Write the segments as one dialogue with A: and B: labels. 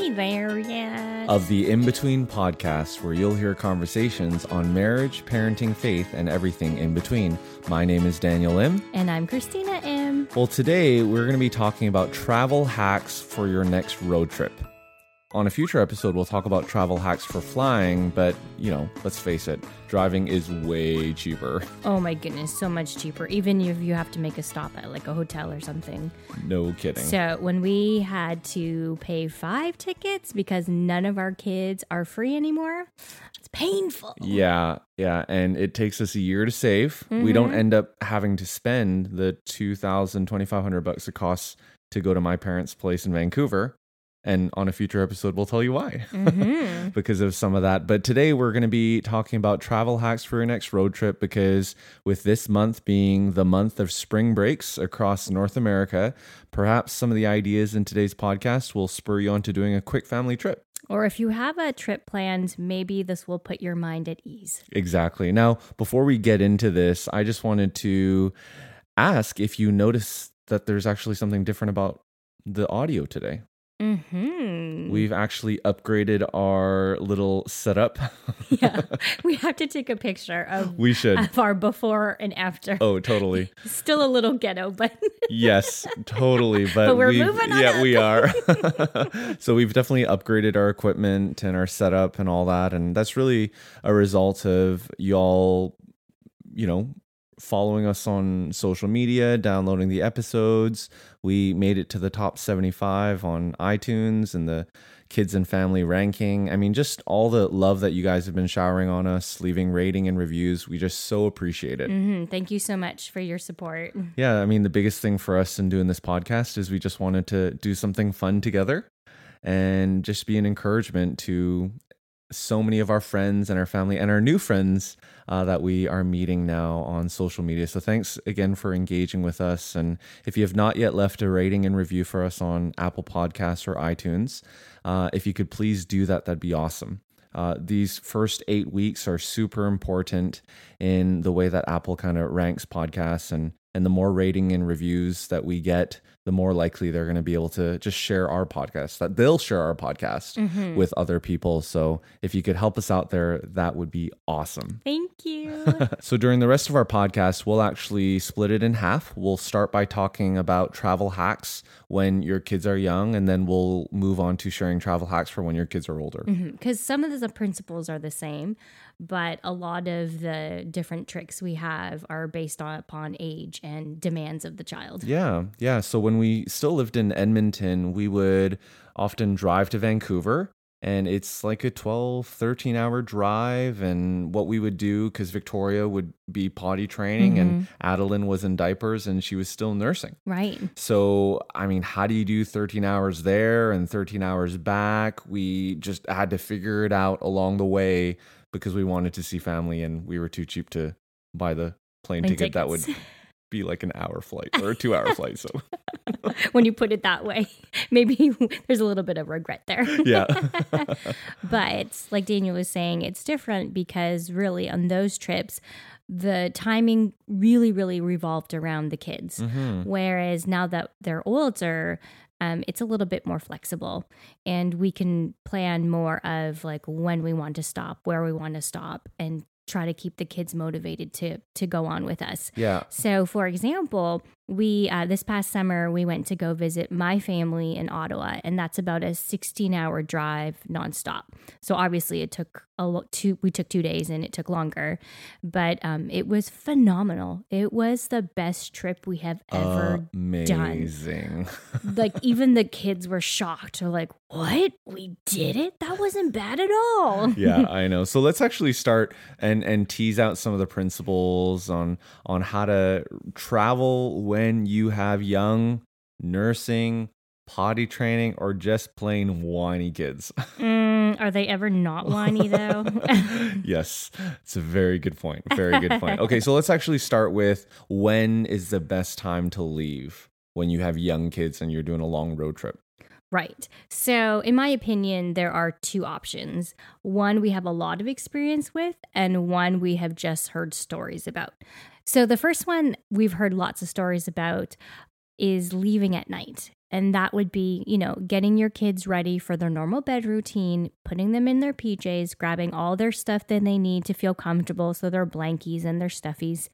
A: we there yet?
B: of the In Between podcast, where you'll hear conversations on marriage, parenting, faith, and everything in between. My name is Daniel Im.
A: and I'm Christina Im.
B: Well, today we're going to be talking about travel hacks for your next road trip. On a future episode, we'll talk about travel hacks for flying, but you know, let's face it, driving is way cheaper.
A: Oh my goodness, so much cheaper. Even if you have to make a stop at like a hotel or something.
B: No kidding.
A: So when we had to pay five tickets because none of our kids are free anymore, it's painful.
B: Yeah, yeah, and it takes us a year to save. We mm-hmm. don't end up having to spend the 2000 2500 bucks it costs to go to my parents' place in Vancouver. And on a future episode we'll tell you why. Mm-hmm. because of some of that. But today we're going to be talking about travel hacks for your next road trip because with this month being the month of spring breaks across North America, perhaps some of the ideas in today's podcast will spur you on to doing a quick family trip.
A: Or if you have a trip planned, maybe this will put your mind at ease.
B: Exactly. Now, before we get into this, I just wanted to ask if you notice that there's actually something different about the audio today.
A: Mm-hmm.
B: We've actually upgraded our little setup.
A: yeah. We have to take a picture of,
B: we should.
A: of our before and after.
B: Oh, totally.
A: Still a little ghetto, but
B: Yes, totally. But,
A: But we're moving on
B: Yeah,
A: up.
B: we are. so we've definitely upgraded our equipment and our setup and all that, and that's really a result of y'all, you know, following us on social media, downloading the episodes. We made it to the top seventy-five on iTunes and the kids and family ranking. I mean, just all the love that you guys have been showering on us, leaving rating and reviews. We just so appreciate it.
A: Mhm. thank you so much for your support.
B: Yeah, I mean, the biggest thing for us in doing this podcast is we just wanted to do something fun together and just be an encouragement to so many of our friends and our family and our new friends uh, that we are meeting now on social media. So thanks again for engaging with us. And if you have not yet left a rating and review for us on Apple Podcasts or iTunes, uh, if you could please do that, that'd be awesome. Uh, these first eight weeks are super important in the way that Apple kind of ranks podcasts, and and the more rating and reviews that we get, the more likely they're going to be able to just share our podcast. That they'll share our podcast mm-hmm. with other people. So if you could help us out there, that would be awesome.
A: Thank you.
B: So during the rest of our podcast, we'll actually split it in half. We'll start by talking about travel hacks when your kids are young, and then we'll move on to sharing travel hacks for when your kids are older. Mm-hmm.
A: Because some of the principles are the same, but a lot of the different tricks we have are based on upon age and demands of the child.
B: Yeah, yeah. So when we still lived in Edmonton, we would often drive to Vancouver. And it's like a 12, 13 hour drive. And what we would do, because Victoria would be potty training and mm-hmm. Adeline was in diapers and she was still nursing.
A: Right.
B: So, I mean, how do you do 13 hours there and 13 hours back? We just had to figure it out along the way because we wanted to see family and we were too cheap to buy the plane
A: Plane
B: ticket that would be like an hour flight or a two hour flight. So,
A: when you put it that way, maybe there's a little bit of regret there.
B: yeah.
A: but like Daniel was saying, it's different because really on those trips, the timing really, really revolved around the kids.
B: Mm-hmm.
A: Whereas now that they're older, um, it's a little bit more flexible and we can plan more of like when we want to stop, where we want to stop, and try to keep the kids motivated to to go on with us.
B: Yeah.
A: So, for example, we uh, this past summer we went to go visit my family in Ottawa, and that's about a 16 hour drive nonstop. So obviously, it took a lo- two. We took two days, and it took longer, but um, it was phenomenal. It was the best trip we have ever
B: Amazing.
A: like even the kids were shocked. They're like, "What? We did it? That wasn't bad at all."
B: yeah, I know. So let's actually start and and tease out some of the principles on on how to travel when you have young nursing potty training, or just plain whiny kids?
A: Mm, are they ever not whiny though?
B: yes, it's a very good point. Very good point. Okay, so let's actually start with when is the best time to leave when you have young kids and you're doing a long road trip?
A: Right. So, in my opinion, there are two options. One we have a lot of experience with, and one we have just heard stories about. So, the first one we've heard lots of stories about is leaving at night. And that would be, you know, getting your kids ready for their normal bed routine, putting them in their PJs, grabbing all their stuff that they need to feel comfortable. So, their blankies and their stuffies,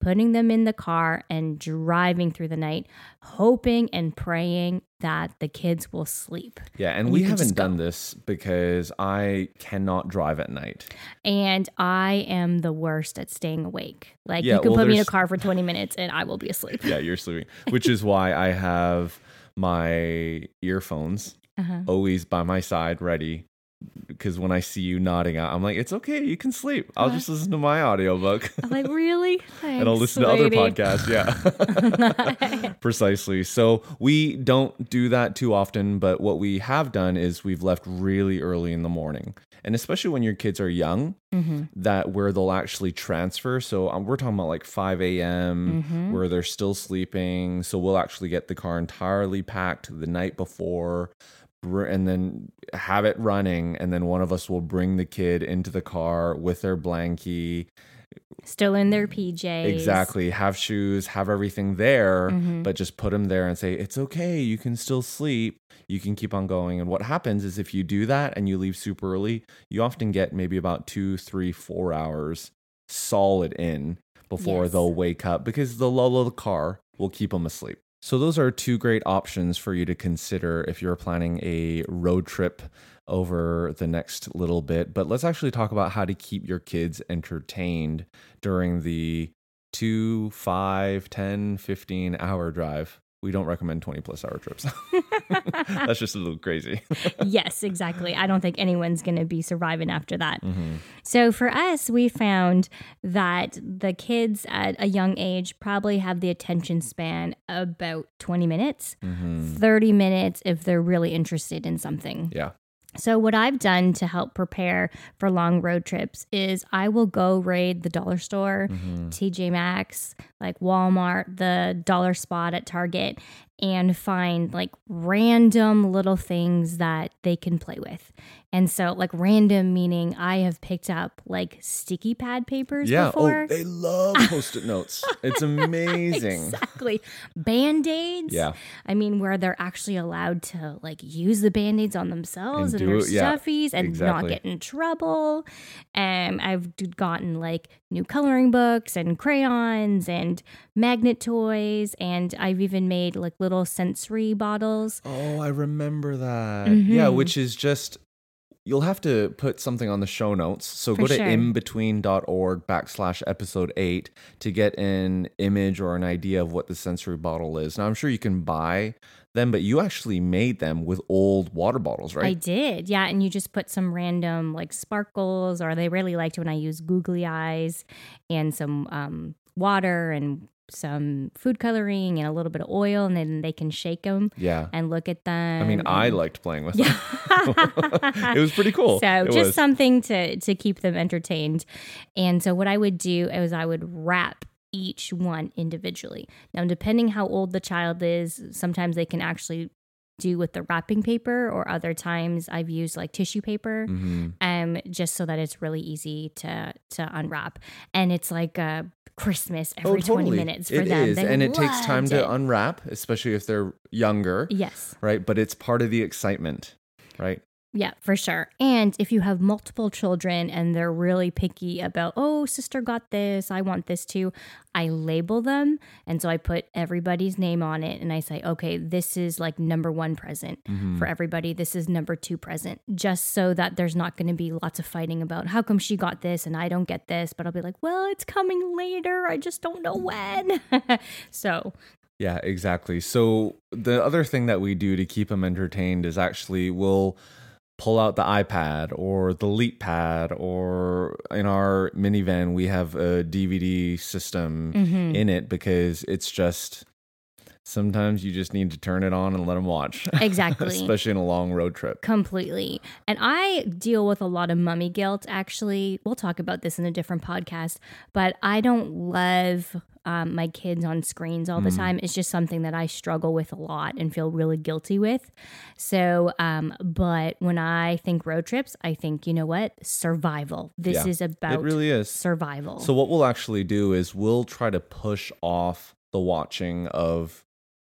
A: putting them in the car and driving through the night, hoping and praying that the kids will sleep.
B: Yeah, and,
A: And
B: we haven't done this because I cannot drive at night.
A: And I am the worst at staying awake. Like,
B: Yeah,
A: you can
B: well,
A: put me in a car for 20 minutes and I will be asleep.
B: Yeah, you're sleeping, which is why I have my earphones
A: Uh-huh.
B: always by my side ready because when I see you nodding out, I'm like, it's okay, you can sleep. I'll just listen to my audiobook
A: I'm like, really?
B: and I'll
A: Thanks,
B: listen to other podcasts. Yeah. Precisely. So we don't do that too often, but what we have done is we've left really early in the morning. And especially when your kids are young,
A: Mhm.
B: that where they'll actually transfer. So um, we're talking about like 5 a.m.
A: Mhm.
B: where they're still sleeping. So we'll actually get the car entirely packed the night before and then have it running. And then one of us will bring the kid into the car with their blankie.
A: Still in their PJs.
B: Exactly. Have shoes, have everything there,
A: Mhm.
B: but just put them there and say, it's okay. You can still sleep. You can keep on going. And what happens is if you do that and you leave super early, you often get maybe about two, three, four hours solid in before
A: Yes.
B: they'll wake up because the lull of the car will keep them asleep. So, those are two great options for you to consider if you're planning a road trip over the next little bit. But let's actually talk about how to keep your kids entertained during the two, five, 10, 15 hour drive. We don't recommend 20 plus hour trips. That's just a little crazy.
A: yes, exactly. I don't think anyone's going to be surviving after that.
B: Mm-hmm.
A: So for us, we found that the kids at a young age probably have the attention span about 20 minutes,
B: Mm-hmm.
A: 30 minutes if they're really interested in something.
B: Yeah.
A: So, what I've done to help prepare for long road trips is I will go raid the dollar store,
B: Mm-hmm.
A: TJ Maxx, like Walmart, the dollar spot at Target, and find like random little things that they can play with. And so, like, random meaning I have picked up like sticky pad papers
B: Yeah.
A: before.
B: Oh, they love post it notes. It's amazing.
A: Exactly. Band aids.
B: Yeah.
A: I mean, where they're actually allowed to like use the band aids on themselves
B: And
A: and, their
B: it- yeah,
A: stuffies and
B: exactly.
A: not get in trouble. Um, I've gotten like new coloring books and crayons and magnet toys. And I've even made like little sensory bottles.
B: Oh, I remember that. Yeah,
A: Mhm.
B: which is just you'll have to put something on the show notes. So
A: For
B: go to
A: sure.
B: inbetween.org backslash episode eight to get an image or an idea of what the sensory bottle is. Now I'm sure you can buy them, but you actually made them with old water bottles, right?
A: I did. Yeah. And you just put some random like sparkles, or they really liked when I used googly eyes and some um, water and some food coloring and a little bit of oil. And then they can shake them
B: yeah.
A: and look at them.
B: I mean, I liked playing with them. it was pretty cool.
A: So
B: It
A: just
B: was.
A: something to to keep them entertained. And so what I would do is I would wrap each one individually. Now, depending how old the child is, sometimes they can actually do with the wrapping paper, or other times I've used like tissue paper,
B: Mhm.
A: um, just so that it's really easy to to unwrap. And it's like uh, Christmas every twenty minutes for
B: It
A: them.
B: is,
A: They
B: and it takes time
A: loved
B: to unwrap, especially if they're younger,
A: yes.
B: right? But it's part of the excitement, right?
A: Yeah, for sure. And if you have multiple children and they're really picky about, oh, sister got this, I want this too, I label them. And so I put everybody's name on it and I say, okay, this is like number one present
B: Mm-hmm.
A: for everybody. This is number two present, just so that there's not going to be lots of fighting about how come she got this and I don't get this. But I'll be like, well, it's coming later. I just don't know when. so,
B: Yeah, exactly. So the other thing that we do to keep them entertained is actually we'll pull out the iPad or the Leap Pad, or in our minivan we have a DVD system
A: mhm.
B: in it because it's just sometimes you just need to turn it on and let them watch.
A: Exactly.
B: Especially in a long road trip.
A: Completely. And I deal with a lot of mummy guilt, actually. We'll talk about this in a different podcast, but I don't love um, my kids on screens all the time. It's just something that I struggle with a lot and feel really guilty with. So, um, but when I think road trips, I think, you know what? Survival. This
B: Yeah,
A: is about
B: It really is.
A: survival.
B: So what we'll actually do is we'll try to push off the watching of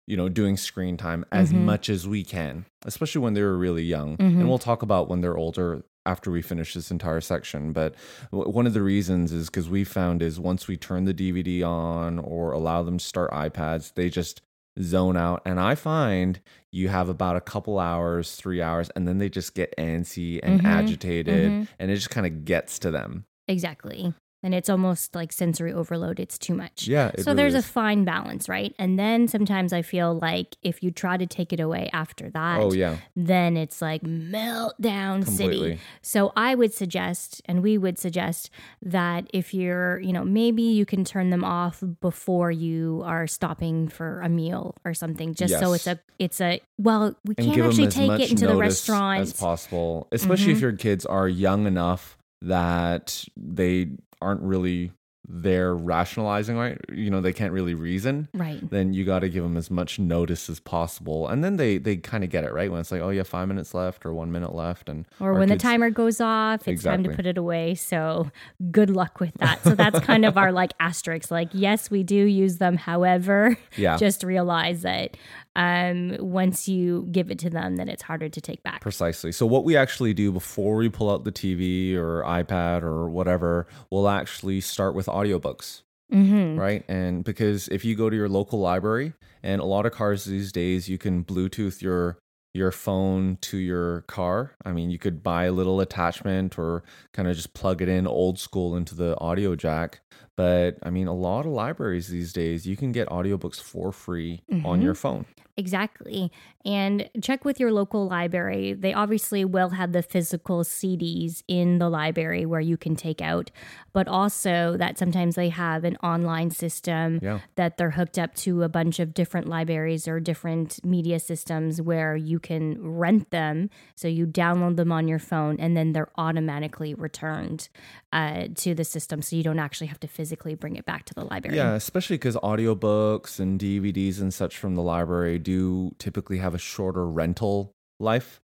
B: you know doing screen time as
A: Mhm.
B: much as we can, especially when they're really young.
A: Mhm.
B: And we'll talk about when they're older after we finish this entire section, but one of the reasons is cuz we found is once we turn the DVD on or allow them to start iPads, they just zone out and I find you have about a couple hours, 3 hours and then they just get antsy and
A: Mhm.
B: agitated
A: Mhm.
B: and it just kind of gets to them.
A: exactly. And it's almost like sensory overload. It's too much.
B: Yeah,
A: so
B: really
A: there's
B: is.
A: a fine balance, right? And then sometimes I feel like if you try to take it away after that,
B: Oh yeah,
A: then it's like meltdown city. So I would suggest, and we would suggest that if you're, you know, maybe you can turn them off before you are stopping for a meal or something, just so it's a, it's a. Well, we
B: And
A: can't actually take it into the restaurant.
B: as possible, especially if
A: Mhm.
B: your kids are young enough that they aren't really there rationalizing, right? You know, they can't really reason.
A: Right.
B: Then you got to give them as much notice as possible, and then they they kind of get it right when it's like, oh yeah, five minutes left or one minute left, and
A: Or when the timer goes off, it's time to put it away. So good luck with that. So that's kind of our like asterisk. Like, yes, we do use them. However,
B: yeah,
A: just realize that um, once you give it to them, then it's harder to take back.
B: Precisely. So what we actually do before we pull out the TV or iPad or whatever, we'll actually start with audiobooks.
A: hmm
B: right? And because if you go to your local library, and a lot of cars these days, you can Bluetooth your your phone to your car. I mean, you could buy a little attachment or kind of just plug it in old school into the audio jack. But I mean, a lot of libraries these days, you can get audiobooks for free on
A: Mhm.
B: your phone.
A: Exactly. And check with your local library. They obviously will have the physical CDs in the library where you can take out, but also that sometimes they have an online system
B: Yeah.
A: that they're hooked up to a bunch of different libraries or different media systems where you can rent them. So you download them on your phone and then they're automatically returned uh, to the system. So you don't actually have to physically bring it back to the library.
B: Yeah, especially because audiobooks and DVDs and such from the library do typically have a shorter rental life.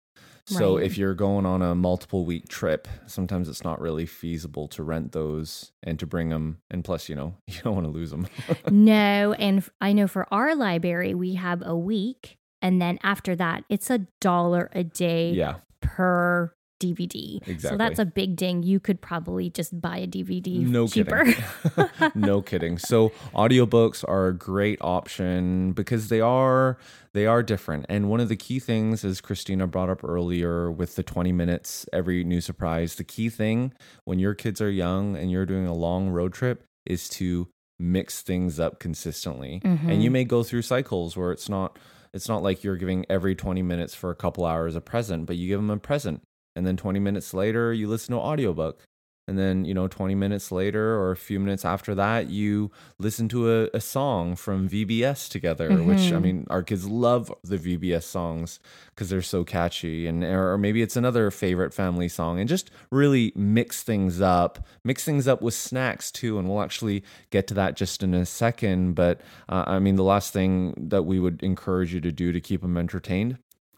B: So
A: Right.
B: if you're going on a multiple week trip, sometimes it's not really feasible to rent those and to bring them. And plus, you know, you don't want to lose them.
A: No, and I know for our library, we have a week. And then after that, it's a dollar a day
B: yeah,
A: per DVD.
B: Exactly.
A: So that's a big ding. You could probably just buy a DVD
B: no
A: cheaper.
B: kidding. no kidding. So audiobooks are a great option because they are they are different. And one of the key things as Christina brought up earlier with the 20 minutes every new surprise, the key thing when your kids are young and you're doing a long road trip is to mix things up consistently. And you mm-hmm. may go through cycles where it's not it's not like you're giving every 20 minutes for a couple hours a present, but you give them a present and then 20 minutes later you listen to an audiobook and then you know 20 minutes later or a few minutes after that you listen to a, a song from vbs together which i
A: Mhm.
B: mean our kids love the vbs songs because they're so catchy and or maybe it's another favorite family song and just really mix things up mix things up with snacks too and we'll actually get to that just in a second but uh, i mean the last thing that we would encourage you to do to keep them entertained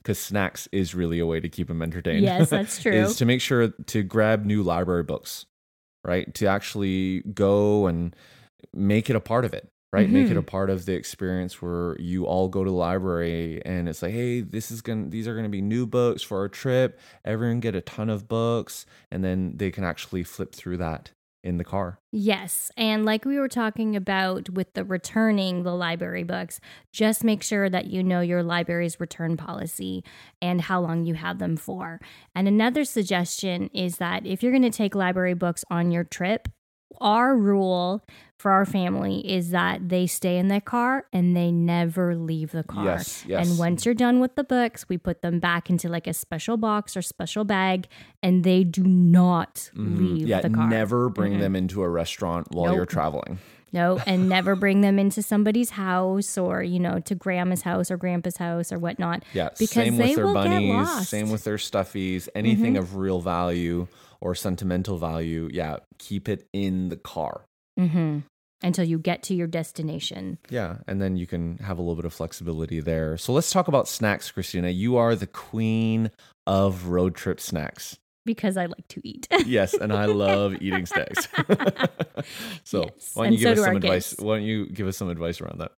B: because snacks is really a way to keep them entertained
A: Yes, that's true.
B: is to make sure to grab new library books, right? To actually go and make it a part of it, right? Make it a
A: Mhm.
B: part of the experience where you all go to the library and it's like, hey, this is gonna these are gonna be new books for our trip. Everyone get a ton of books, and then they can actually flip through that in the car.
A: Yes. And like we were talking about with the returning the library books, just make sure that you know your library's return policy and how long you have them for. And another suggestion is that if you're going to take library books on your trip, our rule for our family is that they stay in their car and they never leave the car.
B: Yes, yes.
A: And once you're done with the books, we put them back into like a special box or special bag and they do not
B: Mhm.
A: leave
B: yeah,
A: the car.
B: never bring
A: Mhm.
B: them into a restaurant while
A: Nope.
B: you're traveling.
A: No, and never bring them into somebody's house or, you know, to grandma's house or grandpa's house or whatnot.
B: Yeah,
A: because
B: same
A: they
B: with their
A: will get
B: bunnies,
A: lost. Mm-hmm.
B: same with their stuffies, anything of real value or sentimental value. Yeah, keep it in the car.
A: Hmm Until you get to your destination.
B: Yeah, and then you can have a little bit of flexibility there. So let's talk about snacks, Christina. You are the queen of road trip snacks.
A: Because I like to eat.
B: Yes, and I love eating snacks. so
A: Yes,
B: why don't you
A: and
B: give
A: do
B: us some advice?
A: kids.
B: Why don't you give us some advice around that?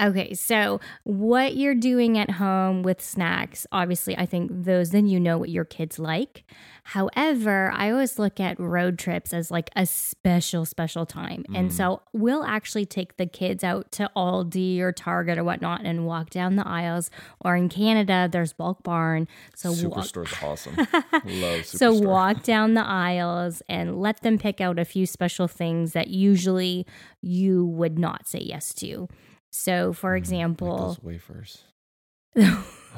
A: Okay, so what you're doing at home with snacks, obviously, I think those, then you know what your kids like. However, I always look at road trips as like a special, special time. And mm-hmm. so we'll actually take the kids out to Aldi or Target or whatnot and walk down the aisles. Or in Canada, there's Bulk Barn. So walk,
B: Superstore's awesome. Love Superstore.
A: so walk down the aisles and let them pick out a few special things that usually you would not say yes to. So, for mm,
B: Like
A: example,
B: those wafers.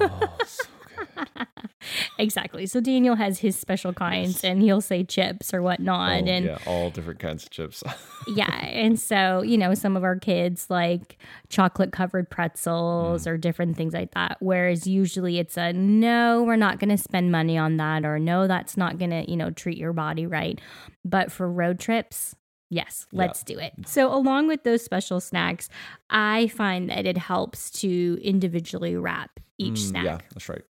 B: Oh, oh, so good.
A: exactly. So Daniel has his special kinds, and he'll say chips or whatnot,
B: Oh,
A: and
B: yeah, all different kinds of chips.
A: yeah, and so you know, some of our kids like chocolate covered pretzels mm. or different things like that. Whereas usually it's a no, we're not going to spend money on that, or no, that's not going to you know treat your body right. But for road trips. Yes, let's do it. So, along with those special snacks, I find that it helps to individually wrap each
B: Mm,
A: snack.
B: Yeah, that's right.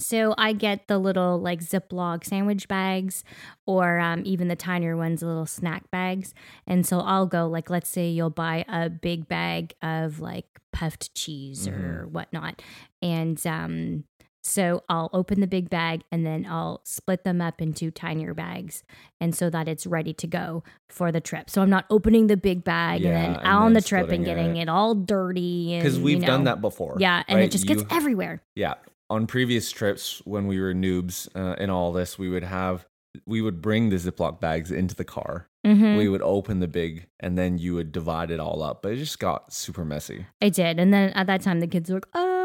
A: So I get the little like Ziploc sandwich bags, or um, even the tinier ones, the little snack bags. And so I'll go like, let's say you'll buy a big bag of like puffed cheese or whatnot, and um, so I'll open the big bag and then I'll split them up into tinier bags, and so that it's ready to go for the trip. So I'm not opening the big bag
B: Yeah,
A: and then out on the trip and getting
B: it.
A: it all dirty.
B: Because we've
A: you
B: done that before.
A: Yeah, and
B: right?
A: it just gets
B: You-
A: everywhere.
B: Yeah. On previous trips, when we were noobs uh, in all this, we would have, we would bring the Ziploc bags into the car.
A: Mhm.
B: We would open the big, and then you would divide it all up. But it just got super messy.
A: it did. And then at that time, the kids were like, oh,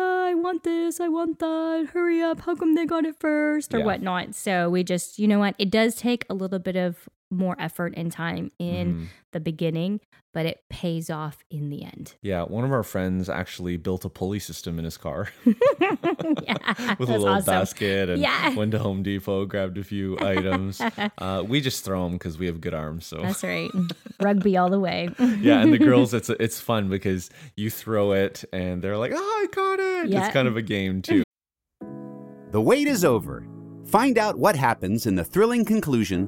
A: want this. I want that. Hurry up. How come they got it first or
B: Yeah.
A: whatnot? So we just, you know what? It does take a little bit of more effort and time in
B: Mhm.
A: the beginning, but it pays off in the end.
B: Yeah, one of our friends actually built a pulley system in his car
A: yeah.
B: with a little
A: awesome.
B: basket and
A: Yeah.
B: went to Home Depot, grabbed a few items. Uh, we just throw them because we have good arms. So
A: That's right. Rugby all the way.
B: yeah, and the girls, it's it's fun because you throw it and they're like, "Oh, I caught it!"
A: Yeah.
B: It's kind of a game too.
C: The wait is over. Find out what happens in the thrilling conclusion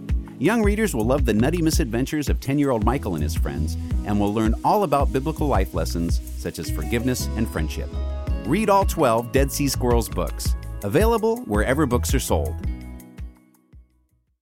C: Young readers will love the nutty misadventures of 10 year old Michael and his friends and will learn all about biblical life lessons such as forgiveness and friendship. Read all 12 Dead Sea Squirrels books, available wherever books are sold.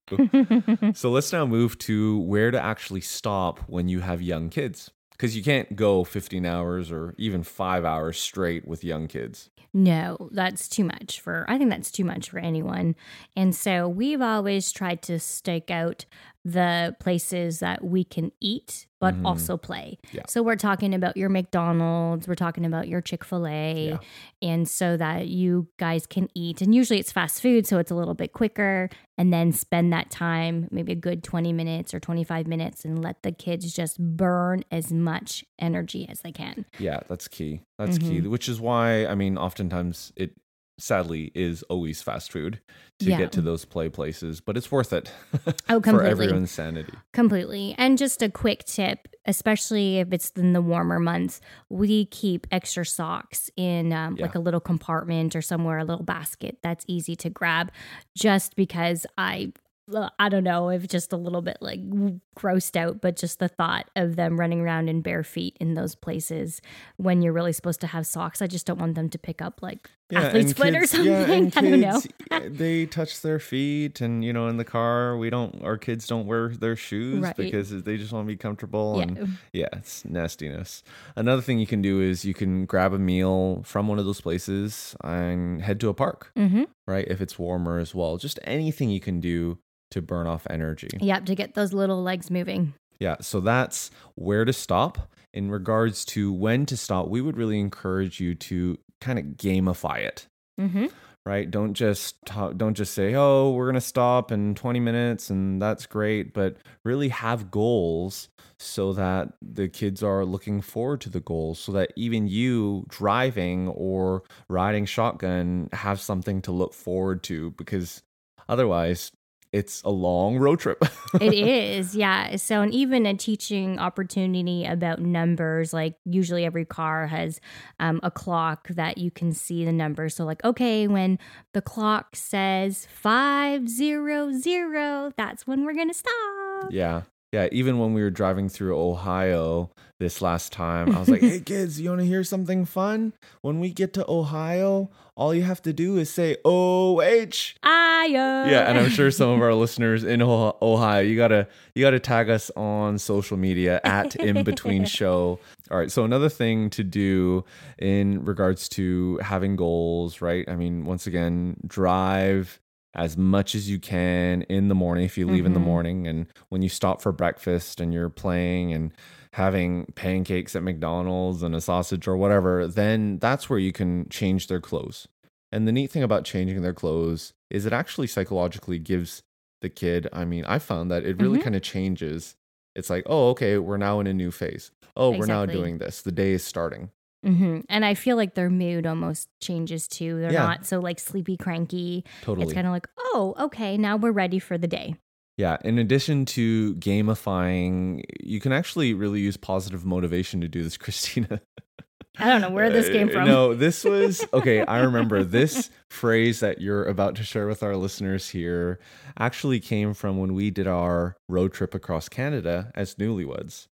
B: so let's now move to where to actually stop when you have young kids. Because you can't go 15 hours or even five hours straight with young kids.
A: No, that's too much for, I think that's too much for anyone. And so we've always tried to stake out the places that we can eat, but also play.
B: Yeah.
A: So we're talking about your McDonald's, we're talking about your Chick fil A,
B: Yeah.
A: and so that you guys can eat. And usually it's fast food, so it's a little bit quicker. And then spend that time, maybe a good 20 minutes or 25 minutes, and let the kids just burn as much energy as they can.
B: Yeah, that's key. That's key.
A: Mm-hmm.
B: Which is why, I mean, oftentimes it sadly is always fast food to
A: Yeah.
B: get to those play places, but it's worth it
A: Oh,
B: for
A: completely.
B: everyone's sanity.
A: Completely. And just a quick tip, especially if it's in the warmer months, we keep extra socks in um, like a little compartment or somewhere, a little basket that's easy to grab, just because I. I don't know if just a little bit like grossed out, but just the thought of them running around in bare feet in those places when you're really supposed to have socks, I just don't want them to pick up like athlete's
B: and
A: foot or something.
B: Yeah, and
A: I don't know.
B: they touch their feet, and you know, in the car, we don't. Our kids don't wear their shoes
A: Right.
B: because they just want to be comfortable.
A: Yeah.
B: And yeah, it's nastiness. Another thing you can do is you can grab a meal from one of those places and head to a park,
A: hmm
B: right? If it's warmer as well, just anything you can do to burn off energy.
A: Yep, to get those little legs moving.
B: Yeah, so that's where to stop. In regards to when to stop, we would really encourage you to kind of gamify it,
A: hmm
B: right? Don't just talk, don't just say, "Oh, we're going to stop in 20 minutes and that's great," but really have goals so that the kids are looking forward to the goals so that even you driving or riding shotgun have something to look forward to because otherwise it's a long road trip.
A: it is, yeah. So, and even a teaching opportunity about numbers, like usually every car has um, a clock that you can see the numbers. So, like, okay, when the clock says five zero zero, that's when we're gonna stop.
B: Yeah. Yeah. Even when we were driving through Ohio this last time, I was like, hey, kids, you want to hear something fun? When we get to Ohio, all you have to do is say OH.
A: Io.
B: Yeah, and I'm sure some of our listeners in Oh- Ohio, you gotta you gotta tag us on social media at in between show. All right. So another thing to do in regards to having goals, right? I mean, once again, drive as much as you can in the morning if you leave in the
A: Mhm.
B: morning, and when you stop for breakfast and you're playing and having pancakes at McDonald's and a sausage or whatever, then that's where you can change their clothes. And the neat thing about changing their clothes is it actually psychologically gives the kid, I mean, I found that it really
A: Mhm.
B: kind of changes. It's like, oh, okay, we're now in a new phase. Oh, we're now doing this. The day is starting.
A: Hmm And I feel like their mood almost changes too. They're
B: Yeah.
A: not so like sleepy, cranky.
B: Totally.
A: It's kind of like, oh, okay, now we're ready for the day.
B: Yeah. In addition to gamifying, you can actually really use positive motivation to do this, Christina.
A: I don't know where this came
B: Uh,
A: from.
B: No, this was okay. I remember this phrase that you're about to share with our listeners here actually came from when we did our road trip across Canada as newlyweds.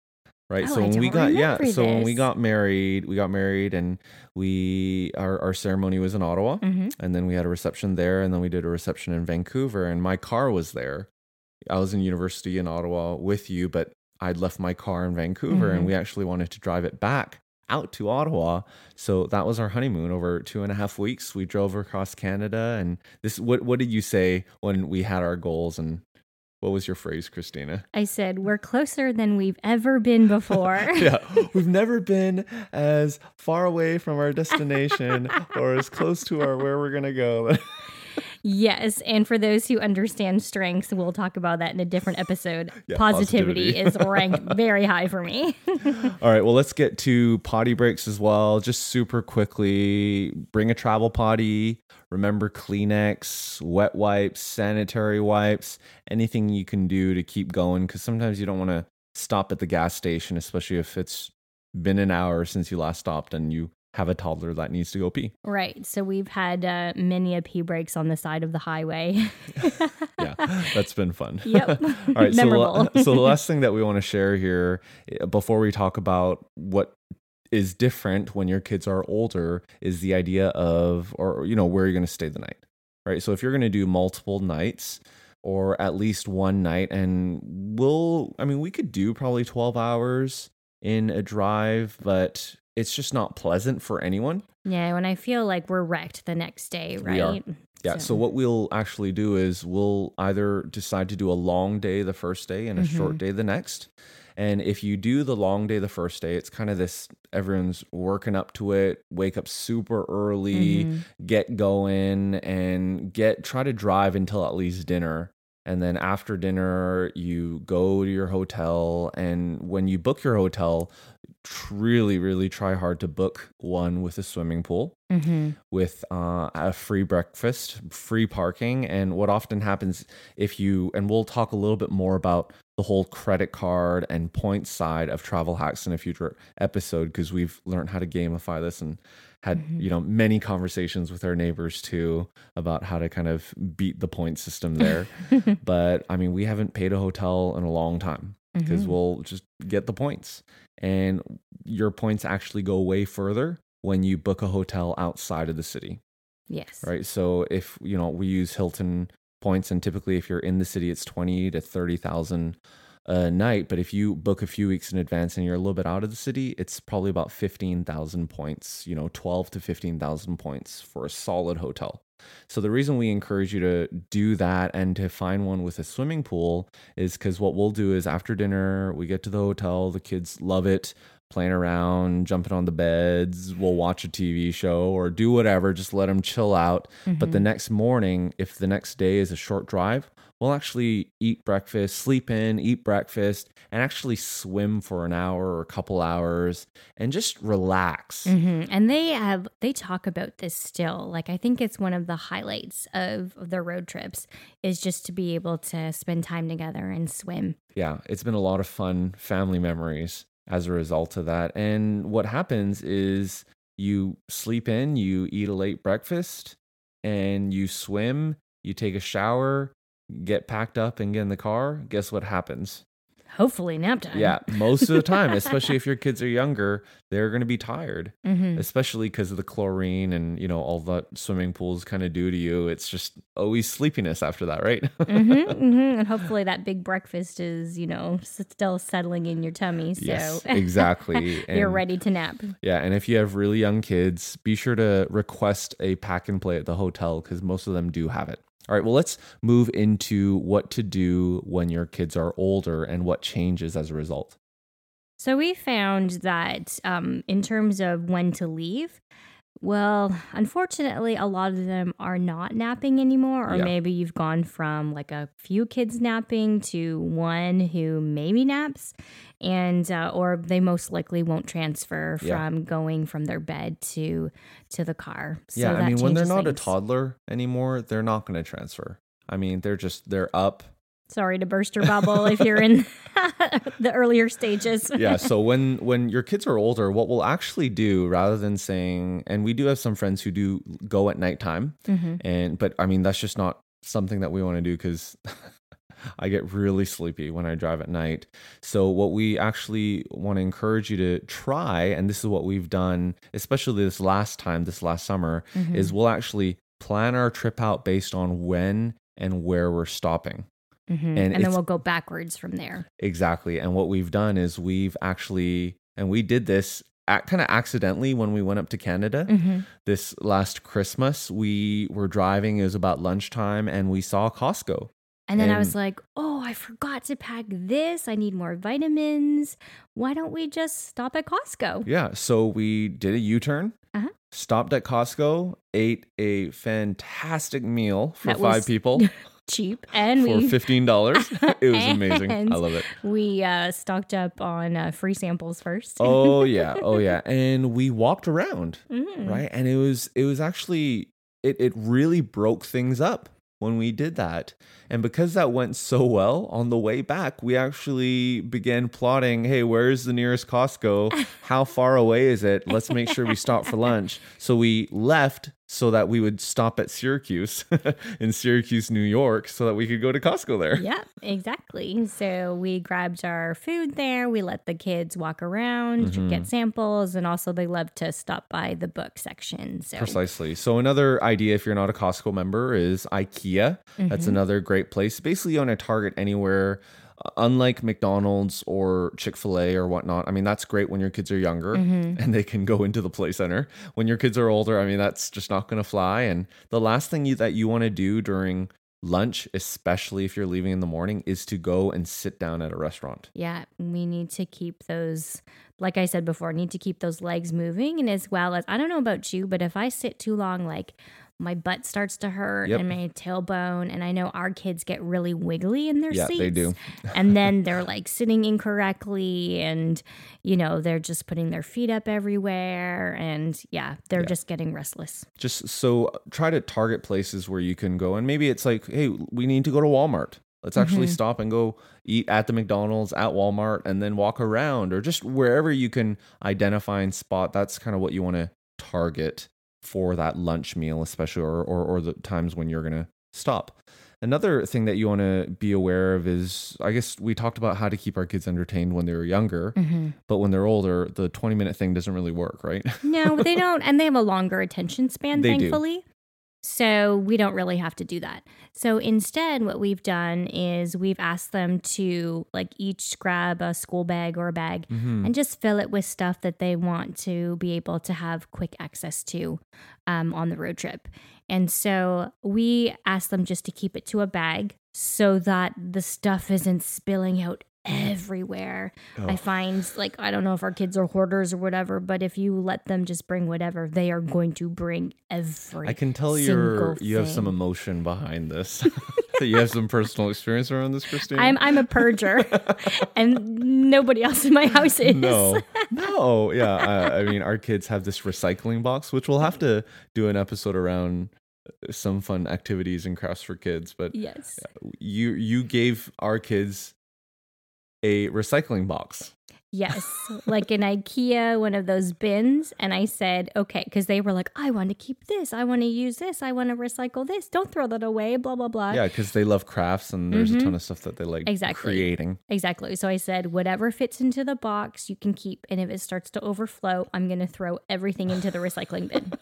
B: Right.
A: Oh,
B: so
A: I
B: when we got yeah, so when we got married, we got married and we our our ceremony was in Ottawa
A: hmm
B: and then we had a reception there and then we did a reception in Vancouver and my car was there. I was in university in Ottawa with you, but I'd left my car in Vancouver
A: Mhm.
B: and we actually wanted to drive it back out to Ottawa. So that was our honeymoon over two and a half weeks. We drove across Canada and this what what did you say when we had our goals and what was your phrase, Christina?
A: I said, we're closer than we've ever been before.
B: yeah, we've never been as far away from our destination or as close to our where we're gonna go.
A: Yes. And for those who understand strengths, we'll talk about that in a different episode.
B: Yeah,
A: positivity,
B: positivity.
A: is ranked very high for me.
B: All right, well, let's get to potty breaks as well. Just super quickly bring a travel potty. Remember Kleenex, wet wipes, sanitary wipes, anything you can do to keep going because sometimes you don't want to stop at the gas station, especially if it's been an hour since you last stopped and you have a toddler that needs to go pee.
A: right. So we've had uh, many a pee breaks on the side of the highway.
B: Yeah, that's been fun.
A: Yep.
B: All right. So,
A: Memorable.
B: the- so the last thing that we want to share here eh, before we talk about what is different when your kids are older is the idea of, or, you know, where you're going to stay the night, right? So if you're going to do multiple nights or at least one night, and we'll, I mean, we could do probably 12 hours in a drive, but it's just not pleasant for anyone.
A: yeah. When I feel like we're wrecked the next day, right?
B: Yeah. So, what we'll actually do is we'll either decide to do a long day the first day and a short
A: Mhm.
B: day the next. And if you do the long day the first day, it's kind of this everyone's working up to it, wake up super early,
A: Mhm.
B: get going and get try to drive until at least dinner. And then after dinner, you go to your hotel. And when you book your hotel, really, really try hard to book one with a swimming pool
A: Mhm.
B: with uh, a free breakfast, free parking. And what often happens if you, and we'll talk a little bit more about the whole credit card and points side of travel hacks in a future episode because we've learned how to gamify this and had
A: Mhm.
B: you know many conversations with our neighbors too about how to kind of beat the point system there but i mean we haven't paid a hotel in a long time because
A: Mhm.
B: we'll just get the points. And your points actually go way further when you book a hotel outside of the city.
A: Yes.
B: right? So if you know we use Hilton points, and typically if you're in the city, it's twenty to thirty thousand a night. But if you book a few weeks in advance and you're a little bit out of the city, it's probably about fifteen thousand points. You know, twelve to fifteen thousand points for a solid hotel. So the reason we encourage you to do that and to find one with a swimming pool is because what we'll do is after dinner we get to the hotel, the kids love it playing around, jumping on the beds. We'll watch a TV show or do whatever, just let them chill out. But the mm-hmm. next morning, if the next day is a short drive, we'll actually eat breakfast, sleep in, eat breakfast, and actually swim for an hour or a couple hours and just relax.
A: hmm And they have they talk about this still. Like I think it's one of the highlights of, of their road trips is just to be able to spend time together and swim.
B: yeah, it's been a lot of fun family memories as a result of that. And what happens is you sleep in, you eat a late breakfast, and you swim, you take a shower, get packed up and get in the car. Guess what happens?
A: Hopefully nap time.
B: Yeah, most of the time, especially if your kids are younger, they're going to be tired,
A: hmm
B: especially because of the chlorine and, you know, all that swimming pools kind of do to you. It's just always sleepiness after that, right?
A: hmm hmm And hopefully that big breakfast is, you know, still settling in your tummy. So
B: yes, exactly.
A: you're
B: And-
A: ready to nap.
B: Yeah, and if you have really young kids, be sure to request a pack and play at the hotel because most of them do have it. All right, well, let's move into what to do when your kids are older and what changes as a result.
A: So we found that um, in terms of when to leave, well, unfortunately, a lot of them are not napping anymore, or
B: Yeah.
A: maybe you've gone from like a few kids napping to one who maybe naps, and uh, or they most likely won't transfer
B: Yeah.
A: from going from their bed to to the car. So
B: yeah, I mean, when they're not a toddler anymore, they're not going to transfer. I mean, they're just, they're up.
A: Sorry to burst your bubble if you're in the earlier stages.
B: yeah so when when your kids are older what we'll actually do rather than saying and we do have some friends who do go at nighttime
A: Mhm.
B: and but i mean that's just not something that we want to do because i get really sleepy when i drive at night so what we actually want to encourage you to try and this is what we've done especially this last time this last summer
A: Mhm.
B: is we'll actually plan our trip out based on when and where we're stopping
A: Mhm.
B: And
A: and, then we'll go backwards from there.
B: Exactly. And what we've done is we've actually, and we did this kind of accidentally when we went up to Canada
A: hmm
B: this last Christmas. We were driving, it was about lunchtime, and we saw Costco.
A: And then I was like, oh, I forgot to pack this. I need more vitamins. Why don't we just stop at Costco?
B: Yeah. So we did a U turn,
A: Uh-huh.
B: stopped at Costco, ate a fantastic meal for
A: That
B: five
A: was
B: people
A: Cheap. And
B: for
A: we
B: $15. it was amazing. I love it.
A: we uh, stocked up on uh, free samples first.
B: Oh, yeah. Oh, yeah. And we walked around.
A: Mhm.
B: right and it was it was actually it, it really broke things up when we did that and because that went so well on the way back we actually began plotting hey where's the nearest costco how far away is it let's make sure we stop for lunch so we left so that we would stop at syracuse in syracuse new york so that we could go to costco there
A: Yeah, exactly. So we grabbed our food there. We let the kids walk around,
B: Mhm.
A: get samples, and also they love to stop by the book section. So
B: Precisely. So another idea, if you're not a Costco member, is IKEA. That's
A: Mhm.
B: another great place. Basically, on a Target anywhere. uh, Unlike McDonald's or Chick Fil A or whatnot, I mean that's great when your kids are younger
A: Mhm.
B: and they can go into the play center. When your kids are older, I mean that's just not going to fly. And the last thing you, that you want to do during lunch, especially if you're leaving in the morning, is to go and sit down at a restaurant.
A: Yeah, we need to keep those, like I said before, need to keep those legs moving. And as well as, I don't know about you, but if I sit too long, like my butt starts to hurt
B: Yep.
A: and my tailbone. And I know our kids get really wiggly in their
B: Yeah,
A: seats.
B: they do.
A: and then they're like sitting incorrectly and, you know, they're just putting their feet up everywhere. And yeah, they're
B: Yeah.
A: just getting restless.
B: just so try to target places where you can go and maybe it's like hey we need to go to walmart let's actually
A: Mhm.
B: stop and go eat at the mcdonald's at walmart and then walk around or just wherever you can identify and spot that's kind of what you want to target for that lunch meal especially or, or, or the times when you're going to stop another thing that you want to be aware of is i guess we talked about how to keep our kids entertained when they were younger mm-hmm. but when they're older the 20 minute thing doesn't really work right
A: No, they don't. And they have a longer attention span,
B: They do.
A: So we don't really have to do that. So instead, what we've done is we've asked them to like each grab a school bag or a bag
B: Mm-hmm.
A: and just fill it with stuff that they want to be able to have quick access to um, on the road trip. And so we asked them just to keep it to a bag so that the stuff isn't spilling out everywhere. I
B: Oh.
A: find like I don't know if our kids are hoarders or whatever, but if you let them just bring whatever, they are going to bring every
B: I can tell you're you have some emotion behind this. you have some personal experience around this, Christine.
A: I'm I'm a purger, and nobody else in my house is.
B: no, no, yeah. I, I mean, our kids have this recycling box, which we'll have to do an episode around uh, some fun activities and crafts for kids. But
A: Yes.
B: you you gave our kids a recycling box.
A: Yes, like an IKEA, one of those bins. And I said, okay, because they were like, I want to keep this. I want to use this. I want to recycle this. Don't throw that away, blah, blah, blah.
B: Yeah, because they love crafts and there's a
A: Mhm.
B: ton of stuff that they like
A: Exactly.
B: creating.
A: Exactly. So I said, whatever fits into the box, you can keep. And if it starts to overflow, I'm going to throw everything into the recycling bin.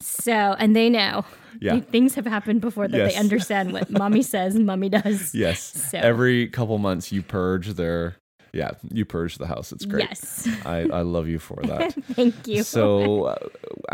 A: so, and they know.
B: Yeah.
A: Things have happened before that
B: Yes.
A: they understand what mommy says, mommy does.
B: Yes.
A: So-
B: Every couple months you purge their yeah, you purge the house. It's great.
A: Yes.
B: I, I love you for that.
A: Thank you.
B: So, uh,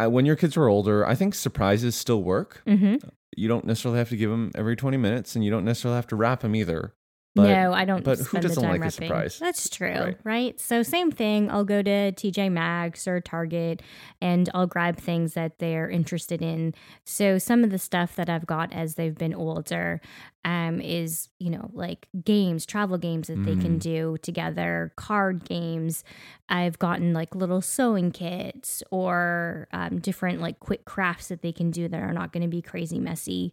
B: uh, when your kids are older, I think surprises still work.
A: Mhm.
B: You don't necessarily have to give them every 20 minutes and you don't necessarily have to wrap them either. But
A: no, I don't.
B: but who
A: spend the
B: doesn't
A: time
B: like a surprise?
A: That's true,
B: Right.
A: right. So same thing. I'll go to TJ Maxx or Target, and I'll grab things that they're interested in. So some of the stuff that I've got as they've been older, um, is you know like games, travel games that they can
B: Mm.
A: do together, card games. I've gotten like little sewing kits or um, different like quick crafts that they can do that are not going to be crazy messy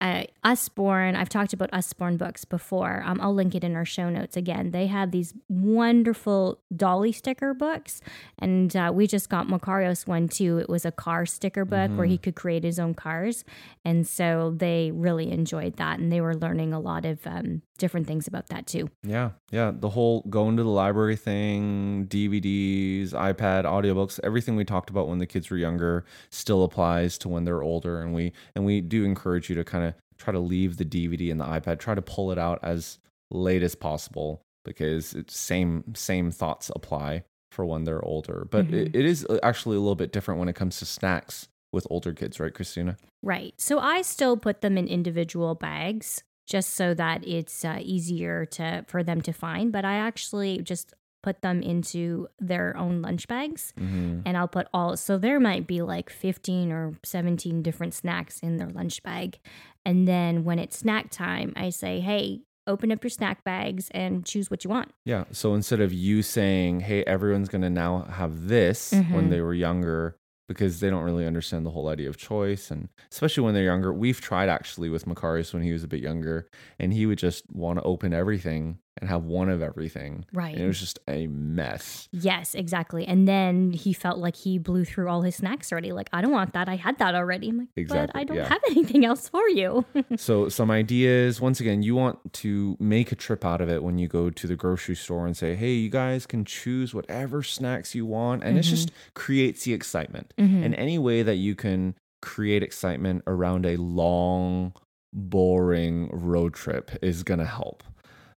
A: uh, Usborne, I've talked about Usborne books before. Um, I'll link it in our show notes again. They have these wonderful dolly sticker books, and uh, we just got Macarios one too. It was a car sticker book where he could create his own cars, and so they really enjoyed that, and they were learning a lot of um, different things about that too.
B: yeah, yeah, the whole going to the library thing, DVDs, iPad, audiobooks, everything we talked about when the kids were younger still applies to when they're older and we and we do encourage you to kind of try to leave the DVD and the iPad, try to pull it out as late as possible because it's same same thoughts apply for when they're older. But
A: Mhm.
B: it, it is uh, actually a little bit different when it comes to snacks with older kids, right, Christina?
A: Right. So I still put them in individual bags just so that it's uh, easier to for them to find. But I actually just put them into their own lunch bags
B: Mm-hmm.
A: and I'll put all so there might be like 15 or 17 different snacks in their lunch bag. And then when it's snack time, I say, "Hey, open up your snack bags and choose what you want."
B: Yeah. So instead of you saying, hey, everyone's going to now have this when
A: Mhm.
B: they were younger, because they don't really understand the whole idea of choice. And especially when they're younger, we've tried actually with Macarius when he was a bit younger, and he would just want to open everything and have one of everything.
A: Right.
B: And it was just a mess.
A: Yes, exactly. And then he felt like he blew through all his snacks already. Like, I don't want that. I had that already. I'm like, but
B: Exactly,
A: I don't
B: yeah.
A: have anything else for you.
B: so some ideas once again you want to make a trip out of it when you go to the grocery store and say hey you guys can choose whatever snacks you want and it just creates the excitement
A: Mhm.
B: and any way that you can create excitement around a long boring road trip is going to help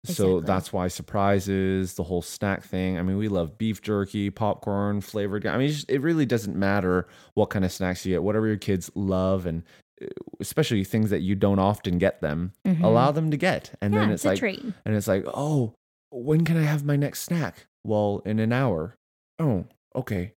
B: so
A: Exactly.
B: that's why surprises the whole snack thing i mean we love beef jerky popcorn flavored i mean it's just, it really doesn't matter what kind of snacks you get whatever your kids love and uh, especially things that you don't often get them
A: Mhm.
B: allow them to get and
A: yeah,
B: then
A: it's,
B: it's,
A: a
B: like
A: treat.
B: and it's like oh when can i have my next snack well in an hour oh okay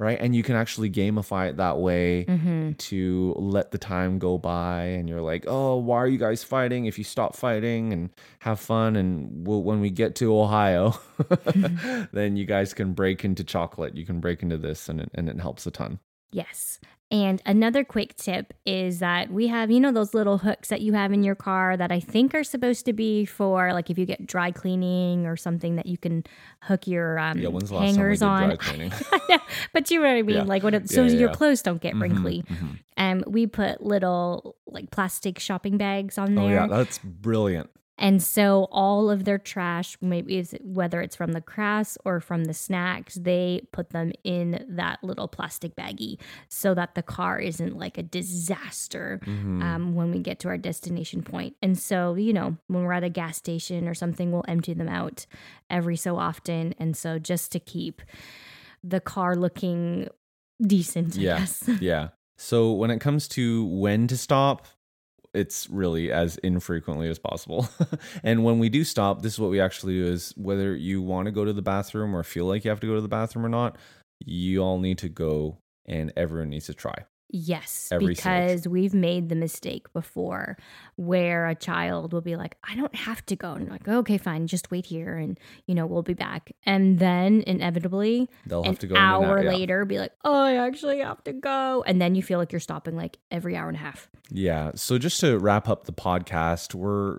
B: right? And you can actually gamify it that way
A: hmm
B: to let the time go by and you're like oh why are you guys fighting if you stop fighting and have fun and we'll, when we get to ohio then you guys can break into chocolate. You can break into this and it, and it helps a ton.
A: Yes. And another quick tip is that we have, you know, those little hooks that you have in your car that I think are supposed to be for like if you get dry cleaning or something that you can hook your um,
B: yeah when's the last time we
A: hangers on.
B: dry cleaning
A: I know, but you know what I mean?
B: Yeah.
A: Like so
B: Yeah,
A: your clothes don't get
B: Mhm,
A: wrinkly.
B: mhm.
A: Um, we put little like plastic shopping bags on there.
B: oh yeah that's brilliant
A: And so all of their trash, maybe whether it's from the crafts or from the snacks, they put them in that little plastic baggie so that the car isn't like a disaster
B: Mhm.
A: um, when we get to our destination point. And so, you know, when we're at a gas station or something, we'll empty them out every so often. And so just to keep the car looking decent, Yes.
B: Yeah.
A: guess.
B: yeah. So when it comes to when to stop, it's really as infrequently as possible. and when we do stop, this is what we actually do is whether you want to go to the bathroom or feel like you have to go to the bathroom or not, you all need to go and everyone needs to try.
A: Yes,
B: Every
A: because we've made the mistake before where a child will be like, I don't have to go. And like, okay, fine, just wait here and, you know, we'll be back. And then inevitably,
B: They'll
A: an
B: have to go an
A: hour
B: out, yeah.
A: later, be like, oh, I actually have to go. And then you feel like you're stopping like every hour and a half.
B: Yeah. So just to wrap up the podcast, we're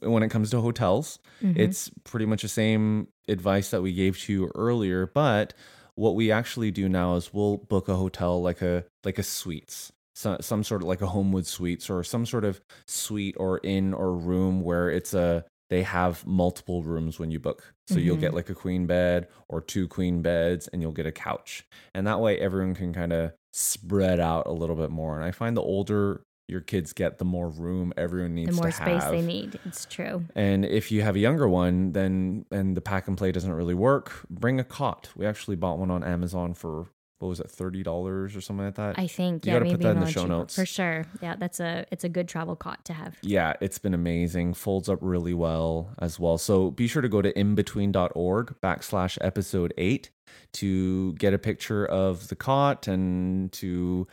B: when it comes to hotels,
A: Mhm.
B: it's pretty much the same advice that we gave to you earlier, but what we actually do now is we'll book a hotel like a like a suites. So, some sort of like a Homewood Suites or some sort of suite or inn or room where it's a they have multiple rooms when you book. So you'll
A: Mhm.
B: get like a queen bed or two queen beds and you'll get a couch. And that way everyone can kind of spread out a little bit more. And I find the older your kids get, the more room everyone needs.
A: The
B: more
A: space
B: have.
A: they need. It's true.
B: And if you have a younger one, then and the pack and play doesn't really work, bring a cot. We actually bought one on Amazon for what was it, thirty dollars or something like that.
A: I think
B: You
A: yeah,
B: gotta put
A: maybe
B: that in the show
A: cheaper.
B: notes.
A: for sure. Yeah, that's a it's a good travel cot to have.
B: yeah, it's been amazing. Folds up really well as well. So be sure to go to inbetween.org backslash episode eight to get a picture of the cot and to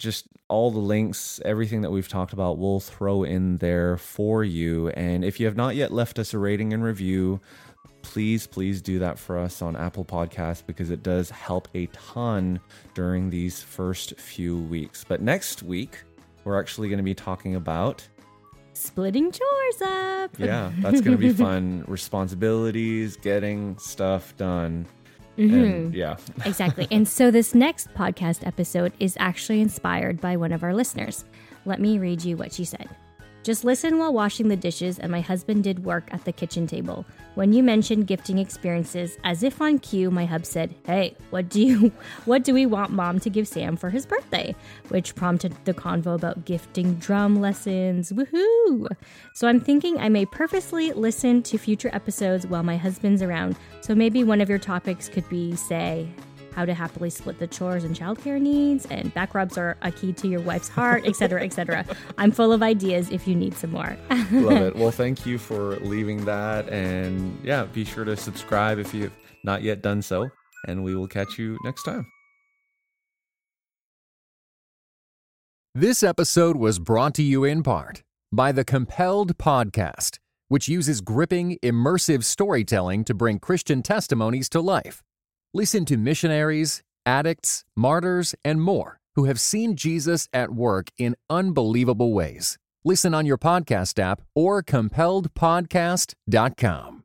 B: just all the links, everything that we've talked about, we'll throw in there for you. And if you have not yet left us a rating and review, please, please do that for us on Apple Podcasts because it does help a ton during these first few weeks. But next week, we're actually going to be talking about
A: Splitting chores up.
B: yeah, that's going to be fun. Responsibilities, getting stuff done.
A: Mhm.
B: And yeah.
A: exactly. And so this next podcast episode is actually inspired by one of our listeners. Let me read you what she said. Just listen while washing the dishes, and my husband did work at the kitchen table. When you mentioned gifting experiences, as if on cue, my hub said, "Hey, what do you, what do we want Mom to give Sam for his birthday?" Which prompted the convo about gifting drum lessons. Woohoo! So I'm thinking I may purposely listen to future episodes while my husband's around. So maybe one of your topics could be, say, how to happily split the chores and childcare needs, and back rubs are a key to your wife's heart, etc., etc. I'm full of ideas if you need some more.
B: Love it. Well, thank you for leaving that. And yeah, be sure to subscribe if you've not yet done so. And we will catch you next time.
D: This episode was brought to you in part by the Compelled Podcast, which uses gripping, immersive storytelling to bring Christian testimonies to life. Listen to missionaries, addicts, martyrs, and more who have seen Jesus at work in unbelievable ways. Listen on your podcast app or compelledpodcast.com.